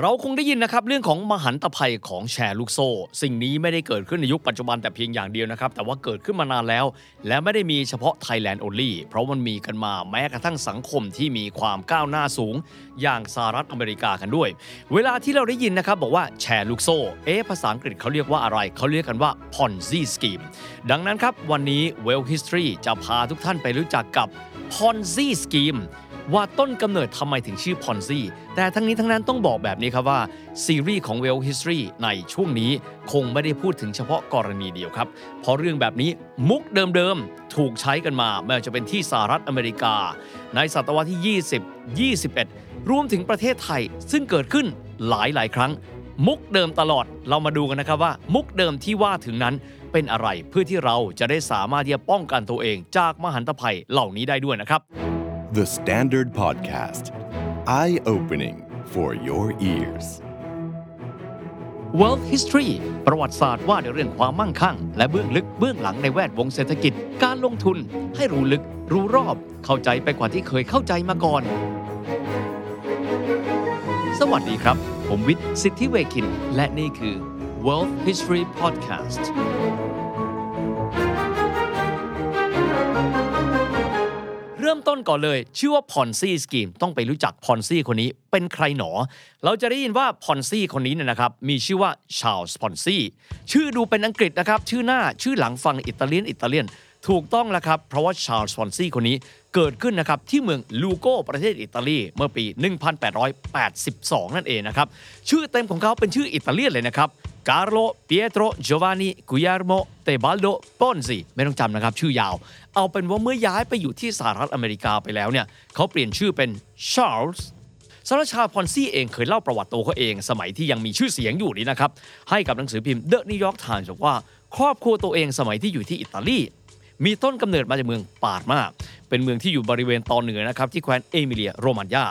เราคงได้ยินนะครับเรื่องของมหันตภัยของแชร์ลูกโซ่ สิ่งนี้ไม่ได้เกิดขึ้นในยุคปัจจุบันแต่เพียงอย่างเดียวนะครับ แต่ว่าเกิดขึ้นมานานแล้ว และไม่ได้มีเฉพาะ Thailand only เพราะมันมีกันมาแม้กระทั่งสังคมที่มีความก้าวหน้าสูง อย่างสหรัฐอเมริกากันด้วย เวลาที่เราได้ยินนะครับบอกว่าแชร์ลูกโซ่เอ๊ะภาษาอังกฤษเขาเรียกว่าอะไรเขาเรียกกันว่า Ponzi scheme ดังนั้นครับวันนี้ Well History จะพาทุกท่านไปรู้จักกับ Ponzi scheme ว่าต้นกำเนิดทำไมถึงชื่อพอนซี่แต่ทั้งนี้ทั้งนั้นต้องบอกแบบนี้ครับว่า ซีรีส์ของ Well History ในช่วงนี้คงไม่ได้พูดถึงเฉพาะกรณีเดียวครับ เพราะเรื่องแบบนี้มุกเดิมๆ ถูกใช้กันมาไม่ว่าจะเป็นที่สหรัฐอเมริกา ในศตวรรษที่ 20 21 รวมถึงประเทศไทยซึ่งเกิดขึ้นหลายหลายครั้ง มุกเดิมตลอดเรามาดูกันนะครับว่า มุกเดิมที่ว่าถึงนั้นเป็นอะไรเพื่อที่เราจะได้สามารถที่จะป้องกันตัวเองจากมหันตภัยเหล่านี้ได้ด้วยนะครับ The Standard Podcast Eye Opening for Your Ears World History ประวัติศาสตร์ว่าในเรื่องความมั่งคั่ง และเบื้องลึกเบื้องหลังในแวดวงเศรษฐกิจ การลงทุน ให้รู้ลึก รู้รอบ เข้าใจไปกว่าที่เคยเข้าใจมาก่อน สวัสดีครับ ผมวิทย์ สิทธิเวคิน และนี่คือ World History Podcast ต้นก่อนเลย ชื่อว่า Ponzi scheme ต้องไปรู้จักพอนซี่คนนี้เป็นใครหนอ เราจะได้ยินว่าพอนซี่คนนี้เนี่ยนะครับมีชื่อว่าชาลส์พอนซี่ชื่อดูเป็นอังกฤษนะครับชื่อหน้าชื่อหลังฟังอิตาเลียนอิตาเลียนถูกต้องแล้วครับ เพราะว่าชาลส์พอนซี่คนนี้เกิดขึ้นนะครับที่เมืองลูโกประเทศอิตาลีเมื่อปี 1882 นั่นเองนะครับ ชื่อเต็มของเขาเป็นชื่ออิตาเลียนเลยนะครับ กาโลเปียโตรโจวานนีกุยาร์โมเตบาลโดปอนซีไม่ต้องจำนะครับชื่อยาว เอาเป็นว่าเมื่อย้ายไปอยู่ที่สหรัฐอเมริกาไปแล้วเนี่ยเขาเปลี่ยนชื่อเป็นชาร์ลส์ชาร์ลส์พอนซี่เองเคยเล่าประวัติตัวเขาเองสมัยที่ยังมีชื่อเสียงอยู่นี่นะครับ ให้กับหนังสือพิมพ์เดอะนิวยอร์กไทมส์บอกว่า ครอบครัวตัวเองสมัยที่อยู่ที่อิตาลี มีต้นกำเนิดมาจากเมืองปาร์มาเป็นเมืองที่อยู่บริเวณตอนเหนือนะครับที่แคว้นเอมิเลียโรมันยา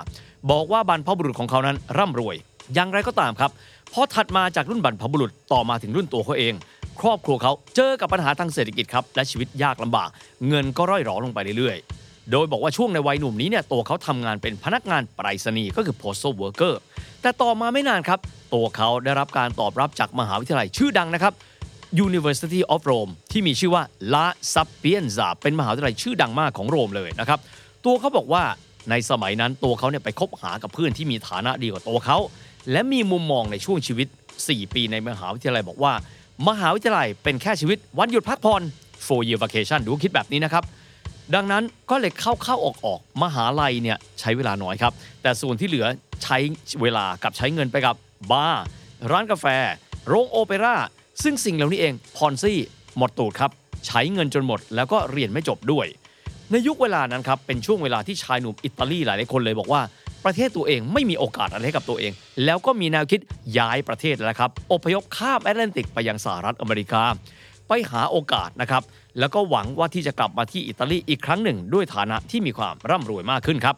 บอกว่าบรรพบุรุษของเขานั้นร่ำรวย อย่างไรก็ตามครับพอถัดมาจากรุ่นบรรพบุรุษต่อมาถึงรุ่นตัวเขาเอง ครอบครัวเขาเจอกับปัญหาทางเศรษฐกิจครับและชีวิตยากลำบาก เงินก็ร่อยหรอลงไปเรื่อยๆ โดยบอกว่าช่วงในวัยหนุ่มนี้เนี่ยตัวเขาทำงานเป็นพนักงานไปรษณีย์ก็คือ postal worker แต่ต่อมาไม่นานครับ ตัวเขาได้รับการตอบรับจากมหาวิทยาลัยชื่อดังนะครับ University of Rome ที่มีชื่อว่า La Sapienza เป็นมหาวิทยาลัยชื่อดังมากของโรมเลยนะครับ ตัวเขาบอกว่าในสมัยนั้นตัวเขาเนี่ยไปคบหากับเพื่อนที่มีฐานะดีกว่าตัวเขา และมีมุมมองในช่วงชีวิต 4 ปีในมหาวิทยาลัยบอกว่า มหาวิทยาลัยเป็นแค่ชีวิตวันหยุดพักผ่อน four year vacation ดูคิดแบบนี้นะครับ ดังนั้นก็เลยเข้าเข้าออกออกมหาลัยเนี่ยใช้เวลาน้อยครับ แต่ส่วนที่เหลือใช้เวลากับใช้เงินไปกับบาร์ร้านกาแฟ โรงโอเปร่าซึ่งสิ่งเหล่านี้เองพอนซี่หมดตูดครับใช้เงินจนหมด แล้วก็เรียนไม่จบด้วย ในยุคเวลานั้นครับเป็นช่วงเวลาที่ชายหนุ่มอิตาลีหลายๆคนเลยบอกว่า ประเทศตัวเองไม่มีโอกาสอะไรให้กับตัวเอง แล้วก็มีแนวคิดย้ายประเทศแล้วครับอพยพข้ามแอตแลนติกไปยังสหรัฐอเมริกา ไปหาโอกาสนะครับแล้วก็หวังว่าที่จะกลับมาที่อิตาลีอีกครั้งหนึ่ง ด้วยฐานะที่มีความร่ำรวยมากขึ้นครับ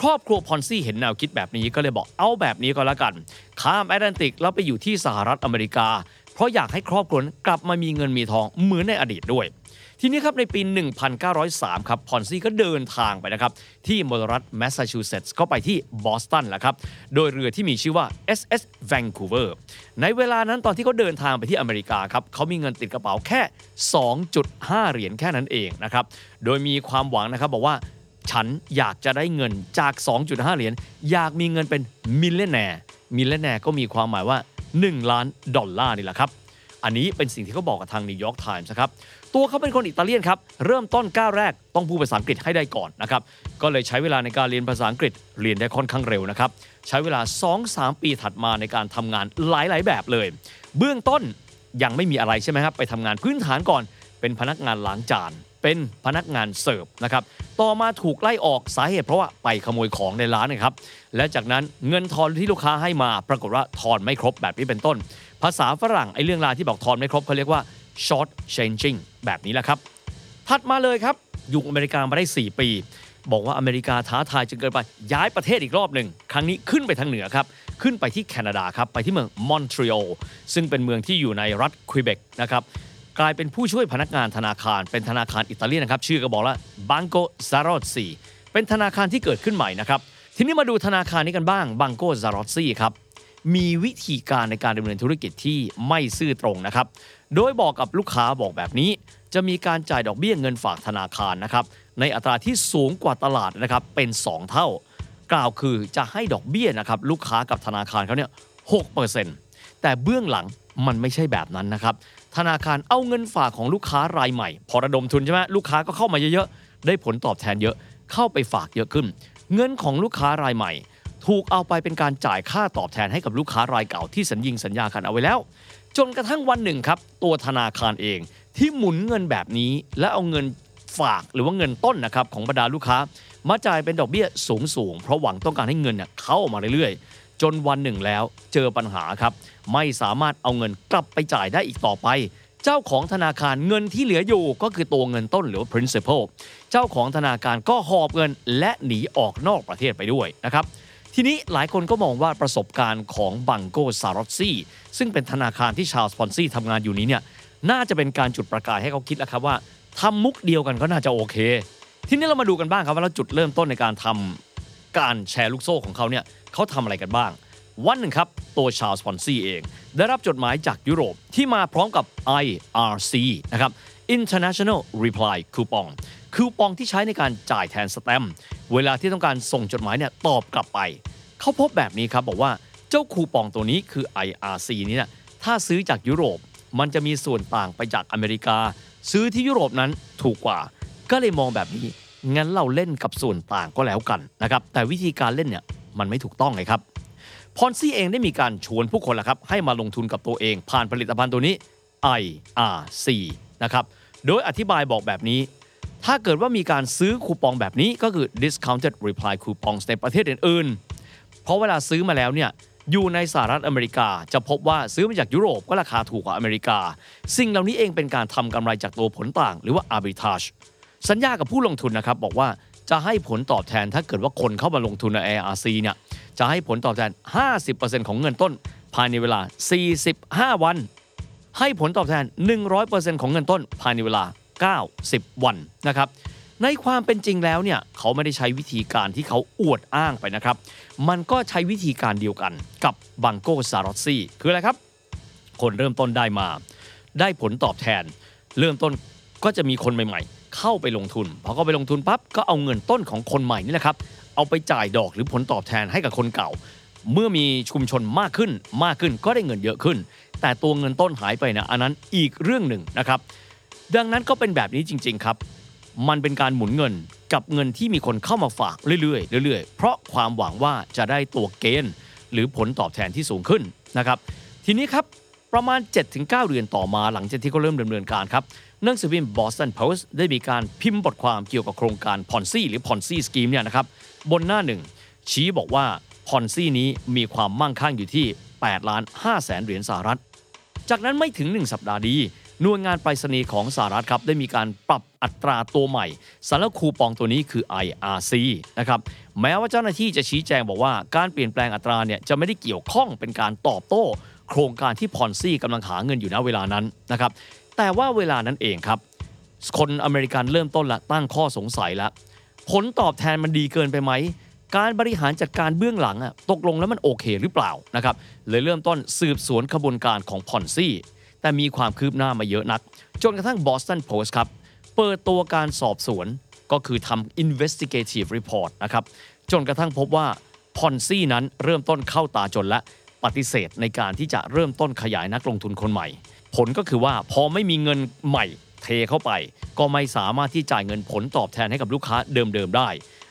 ครอบครัวพอนซี่เห็นแนวคิดแบบนี้ก็เลยบอกเอาแบบนี้ก็แล้วกัน ข้ามแอตแลนติกแล้วไปอยู่ที่สหรัฐอเมริกา เพราะอยากให้ครอบครัวกลับมามีเงินมีทองเหมือนในอดีตด้วย ทีนี้ครับในปี 1903 ครับพอนซี่ก็เดินทางไปนะครับ ที่รัฐแมสซาชูเซตส์ก็ไปที่บอสตันแหละครับ โดยเรือที่มีชื่อว่า SS Vancouver ในเวลานั้นตอนที่เขาเดินทางไปที่อเมริกาครับเขามีเงินติดกระเป๋าแค่ 2.5 เหรียญแค่นั้นเองนะครับ โดยมีความหวังนะครับบอกว่าฉันอยากจะได้เงินจาก 2.5 เหรียญ อยากมีเงินเป็น millionaire millionaire ก็มีความหมายว่า 1 ล้านดอลลาร์นี่แหละครับ อันนี้เป็นสิ่งที่เขาบอกกับทางนิวยอร์กไทมส์นะครับ ตัวเขาเป็นคนอิตาเลียนครับ เริ่มต้นก้าวแรกต้องพูดภาษาอังกฤษให้ได้ก่อนนะครับ ก็เลยใช้เวลาในการเรียนภาษาอังกฤษเรียนได้ค่อนข้างเร็วนะครับ ใช้เวลา 2-3 ปีถัดมาในการทำงานหลาย ๆ แบบเลย เบื้องต้นยังไม่มีอะไรใช่ไหมครับ ไปทำงานพื้นฐานก่อน เป็นพนักงานล้างจาน เป็นพนักงานเสิร์ฟนะครับ ต่อมาถูกไล่ออกสาเหตุเพราะว่าไปขโมยของในร้านนะครับ และจากนั้นเงินทอนที่ลูกค้าให้มาปรากฏว่าทอนไม่ครบแบบนี้เป็นต้น ภาษาฝรั่งไอ้เรื่องราวที่บอกทอนไม่ครบเขาเรียกว่า short changing แบบนี้แหละครับ ถัดมาเลยครับ อยู่อเมริกามาได้ 4 ปี บอกว่าอเมริกาท้าทายจนเกินไปย้ายประเทศอีกรอบหนึ่ง ครั้งนี้ขึ้นไปทางเหนือครับ ขึ้นไปที่แคนาดาครับ ไปที่เมืองมอนทรีออลซึ่งเป็นเมืองที่อยู่ในรัฐควิเบกนะครับกลายเป็นผู้ช่วยพนักงานธนาคาร เป็นธนาคารอิตาเลียนนะครับ ชื่อก็บอกแล้ว Banco Zarozzi เป็นธนาคารที่เกิดขึ้นใหม่นะครับ ทีนี้มาดูธนาคารนี้กันบ้าง Banco Zarozzi ครับ มีวิธีการในการดำเนินธุรกิจที่ไม่ซื่อตรงนะครับ โดยบอกกับลูกค้าบอกแบบนี้ จะมีการจ่ายดอกเบี้ยเงินฝากธนาคารนะครับ ในอัตราที่สูงกว่าตลาดนะครับเป็น 2 เท่า กล่าวคือจะให้ดอกเบี้ยนะครับลูกค้ากับธนาคารเขาเนี่ย6%แต่เบื้องหลังมันไม่ใช่แบบนั้นนะครับ ธนาคารเอาเงินฝากของลูกค้ารายใหม่ พอระดมทุนใช่ไหมลูกค้าก็เข้ามาเยอะๆ ได้ผลตอบแทนเยอะ เข้าไปฝากเยอะขึ้น เงินของลูกค้ารายใหม่ ถูกเอาไปเป็นการจ่ายค่าตอบแทนให้กับลูกค้ารายเก่าที่สัญญิงสัญญากันเอาไว้แล้ว จนกระทั่งวันหนึ่งครับ ตัวธนาคารเองที่หมุนเงินแบบนี้ และเอาเงินฝากหรือว่าเงินต้นนะครับของบรรดาลูกค้า มาจ่ายเป็นดอกเบี้ยสูงสูงๆเพราะหวังต้องการให้เงินเนี่ยเข้ามาเรื่อยๆ จนวันหนึ่งแล้วเจอปัญหาครับ ไม่สามารถเอาเงินกลับไปจ่ายได้อีกต่อไปเจ้าของธนาคารเงินที่เหลืออยู่ก็คือตัวเงินต้นหรือ principal เจ้าของธนาคารก็หอบเงินและหนีออกนอกประเทศไปด้วยนะครับ ทีนี้หลายคนก็มองว่าประสบการณ์ของบังโกซารอตซี่ซึ่งเป็นธนาคารที่ชาวสปอนซี่ทำงานอยู่นี้เนี่ยน่าจะเป็นการจุดประกายให้เขาคิดแล้วครับว่าทำมุกเดียวกันก็น่าจะโอเค ทีนี้เรามาดูกันบ้างครับว่าแล้วจุดเริ่มต้นในการทำการแชร์ลูกโซ่ของเขาเนี่ยเขาทำอะไรกันบ้าง วันหนึ่งครับตัวชาวสปอนซี่เอง ได้รับจดหมายจากยุโรปที่มาพร้อมกับ IRC นะครับ International Reply Coupon คูปองที่ใช้ในการจ่ายแทนสแตมป์เวลาที่ต้องการส่งจดหมายเนี่ยตอบกลับไป เขาพบแบบนี้ครับบอกว่าเจ้าคูปองตัวนี้คือ IRC นี้เนี่ยถ้าซื้อจากยุโรปมันจะมีส่วนต่างไปจากอเมริกา ซื้อที่ยุโรปนั้นถูกกว่า ก็เลยมองแบบนี้งั้นเราเล่นกับส่วนต่างก็แล้วกันนะครับแต่วิธีการเล่นเนี่ยมันไม่ถูกต้องเลยครับพอนซี่เองได้มีการชวนผู้คนละครับให้มาลงทุนกับตัวเองผ่านผลิตภัณฑ์ตัวนี้ IRC นะครับโดยอธิบายบอกแบบนี้ ถ้าเกิดว่ามีการซื้อคูปองแบบนี้ก็คือ discounted reply coupons ในประเทศอื่นๆ เพราะเวลาซื้อมาแล้วเนี่ยอยู่ในสหรัฐอเมริกา จะพบว่าซื้อมาจากยุโรปก็ราคาถูกกว่าอเมริกา สิ่งเหล่านี้เองเป็นการทำกำไรจากตัวผลต่าง หรือว่า arbitrage สัญญากับผู้ลงทุนนะครับบอกว่าจะให้ผลตอบแทนถ้าเกิดว่าคนเข้ามาลงทุนใน ARC เนี่ยจะให้ผลตอบแทน 50%ของเงินต้น ภายในเวลา 45 วัน ให้ผลตอบแทน 100%ของเงินต้น ภายในเวลา 90 วันนะครับในความเป็นจริงแล้วเนี่ยเขาไม่ได้ใช้วิธีการที่เขาอวดอ้างไปนะครับ มันก็ใช้วิธีการเดียวกันกับบังโกซารอตซี่คืออะไรครับ คนเริ่มต้นได้มา ได้ผลตอบแทน เริ่มต้นก็จะมีคนใหม่ๆ เข้าไปลงทุนพอเขาไปลงทุนปั๊บก็เอาเงินต้นของคนใหม่นี่แหละครับ เอาไปจ่ายดอกหรือผลตอบแทนให้กับคนเก่า เมื่อมีชุมชนมากขึ้นมากขึ้นก็ได้เงินเยอะขึ้น แต่ตัวเงินต้นหายไปนะอันนั้นอีกเรื่องหนึ่งนะครับ ดังนั้นก็เป็นแบบนี้จริง ๆ ครับ มันเป็นการหมุนเงินกับเงินที่มีคนเข้ามาฝากเรื่อยๆเรื่อยๆ เพราะความหวังว่าจะได้ตัวเกณฑ์ หรือผลตอบแทนที่สูงขึ้นนะครับทีนี้ครับประมาณ 7-9 เดือนต่อมาหลังจากที่เขาเริ่มดำเนินการครับหนังสือพิมพ์ Boston Post ได้มีการพิมพ์บทความเกี่ยวกับโครงการ Ponzi หรือ Ponzi Scheme เนี่ยนะครับบนหน้าหนึ่งชี้บอกว่า Ponzi นี้มีความมั่งคั่งอยู่ที่8ล้าน5แสนเหรียญสหรัฐ จากนั้นไม่ถึง 1 สัปดาห์ดี หน่วยงานไปรษณีย์ของสหรัฐครับได้มีการปรับอัตราตัวใหม่สำหรับคูปองตัวนี้คือ IRC นะครับแม้ว่าเจ้าหน้าที่จะชี้แจงบอกว่าการเปลี่ยนแปลงอัตราเนี่ยจะไม่ได้เกี่ยวข้องเป็นการตอบโต้ โครงการที่พอนซี่กำลังหาเงินอยู่ณเวลานั้นนะครับแต่ว่าเวลานั้นเองครับ คนอเมริกันเริ่มต้นละตั้งข้อสงสัยล้วผลตอบแทนมันดีเกินไปไหมการบริหารจัดการเบื้องหลังอะตกลงแล้วมันโอเคหรือเปล่านะครับเลยเริ่มต้นสืบสวนขบวนการของพอนซี่ แต่มีความคืบหน้ามาเยอะนัก จนกระทั่ง Boston Post ครับ เปิดตัวการสอบสวนก็คือทำ investigative report นะครับ จนกระทั่งพบว่าพอนซี่นั้นเริ่มต้นเข้าตาจนและปฏิเสธในการที่จะเริ่มต้นขยายนักลงทุนคนใหม่ ผลก็คือว่าพอไม่มีเงินใหม่เทเข้าไป ก็ไม่สามารถที่จ่ายเงินผลตอบแทนให้กับลูกค้าเดิมๆได้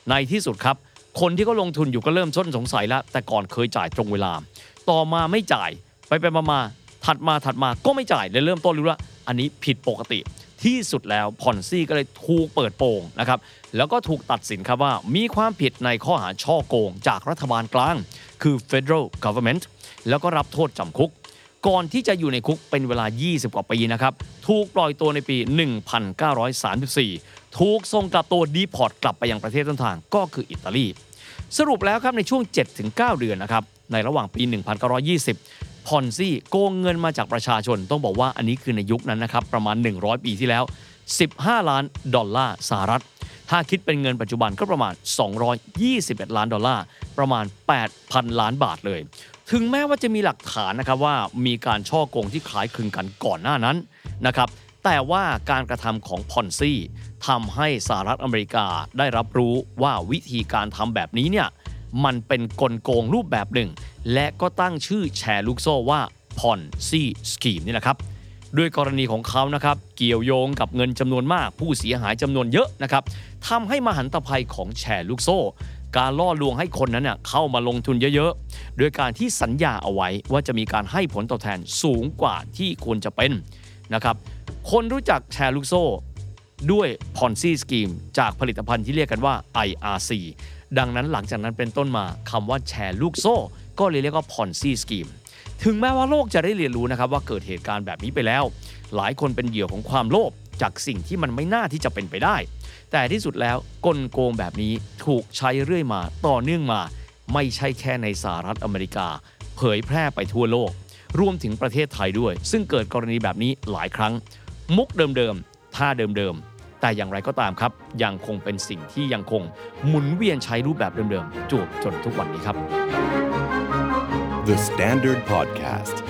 ในที่สุดครับ คนที่เขาลงทุนอยู่ก็เริ่มชนสงสัยแล้ว แต่ก่อนเคยจ่ายตรงเวลา ต่อมาไม่จ่ายไปไปมามา ถัดมาถัดมาก็ไม่จ่ายเลยเริ่มต้นรู้ว่าอันนี้ผิดปกติที่สุดแล้วพอนซี่ก็เลยถูกเปิดโปงนะครับแล้วก็ถูกตัดสินครับว่ามีความผิดในข้อหาช่อโกงจากรัฐบาลกลาง คือ federal government แล้วก็รับโทษจำคุก ก่อนที่จะอยู่ในคุกเป็นเวลา 20 กว่าปีนะครับถูกปล่อยตัวในปี 1934 ถูกส่งกลับตัวดีพอร์ตกลับไปยังประเทศต้นทางก็คืออิตาลี สรุปแล้วครับในช่วง 7-9 เดือนนะครับในระหว่างปี 1920 พอนซี่โกงเงินมาจากประชาชน ต้องบอกว่าอันนี้คือในยุคนั้นนะครับประมาณ 100 ปีที่แล้ว 15 ล้านดอลลาร์สหรัฐ ถ้าคิดเป็นเงินปัจจุบันก็ประมาณ 221 ล้านดอลลาร์ประมาณ 8,000 ล้านบาทเลย ถึงแม้ว่าจะมีหลักฐานนะครับว่ามีการช่อโกงที่คล้ายคลึงกันก่อนหน้านั้นนะครับแต่ว่าการกระทำของพอนซี่ทำให้สหรัฐอเมริกาได้รับรู้ว่าวิธีการทำแบบนี้เนี่ยมันเป็นกลโกงรูปแบบหนึ่ง และก็ตั้งชื่อแชร์ลูกโซ่ว่าพอนซี่สกีมนี่แหละครับด้วยกรณีของเขานะครับเกี่ยวโยงกับเงินจำนวนมาก ผู้เสียหายจำนวนเยอะนะครับทำให้มหันตภัยของแชร์ลูกโซ่ การล่อลวงให้คนนั้นเน่ยเข้ามาลงทุนเยอะๆโดยการที่สัญญาเอาไว้ว่าจะมีการให้ผลตอบแทนสูงกว่าที่ควรจะเป็นนะครับคนรู้จักแชร์ลูกโซ่ ด้วย Ponzi Scheme จากผลิตภัณฑ์ที่เรียกกันว่า IRC ดังนั้นหลังจากนั้นเป็นต้นมาคำว่าแชร์ลูกโซ่ ก็เลยเรียกว่า Ponzi Scheme ถึงแม้ว่าโลกจะได้เรียนรู้นะครับว่าเกิดเหตุการณ์แบบนี้ไปแล้ว หลายคนเป็นเหยื่อของความโลภจากสิ่งที่มันไม่น่าที่จะเป็นไปได้ แต่ที่สุดแล้วกลโกงแบบนี้ถูกใช้เรื่อยมาต่อเนื่องมา ไม่ใช่แค่ในสหรัฐอเมริกา เผยแพร่ไปทั่วโลก รวมถึงประเทศไทยด้วย ซึ่งเกิดกรณีแบบนี้หลายครั้ง มุกเดิมๆท่าเดิมๆแต่อย่างไรก็ตามครับ ยังคงเป็นสิ่งที่ยังคงหมุนเวียนใช้รูปแบบเดิมๆจวบจนทุกวันนี้ครับ The Standard Podcast,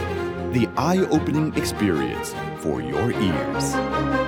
the eye opening experience for your ears.